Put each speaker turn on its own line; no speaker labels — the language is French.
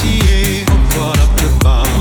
see it,
caught up.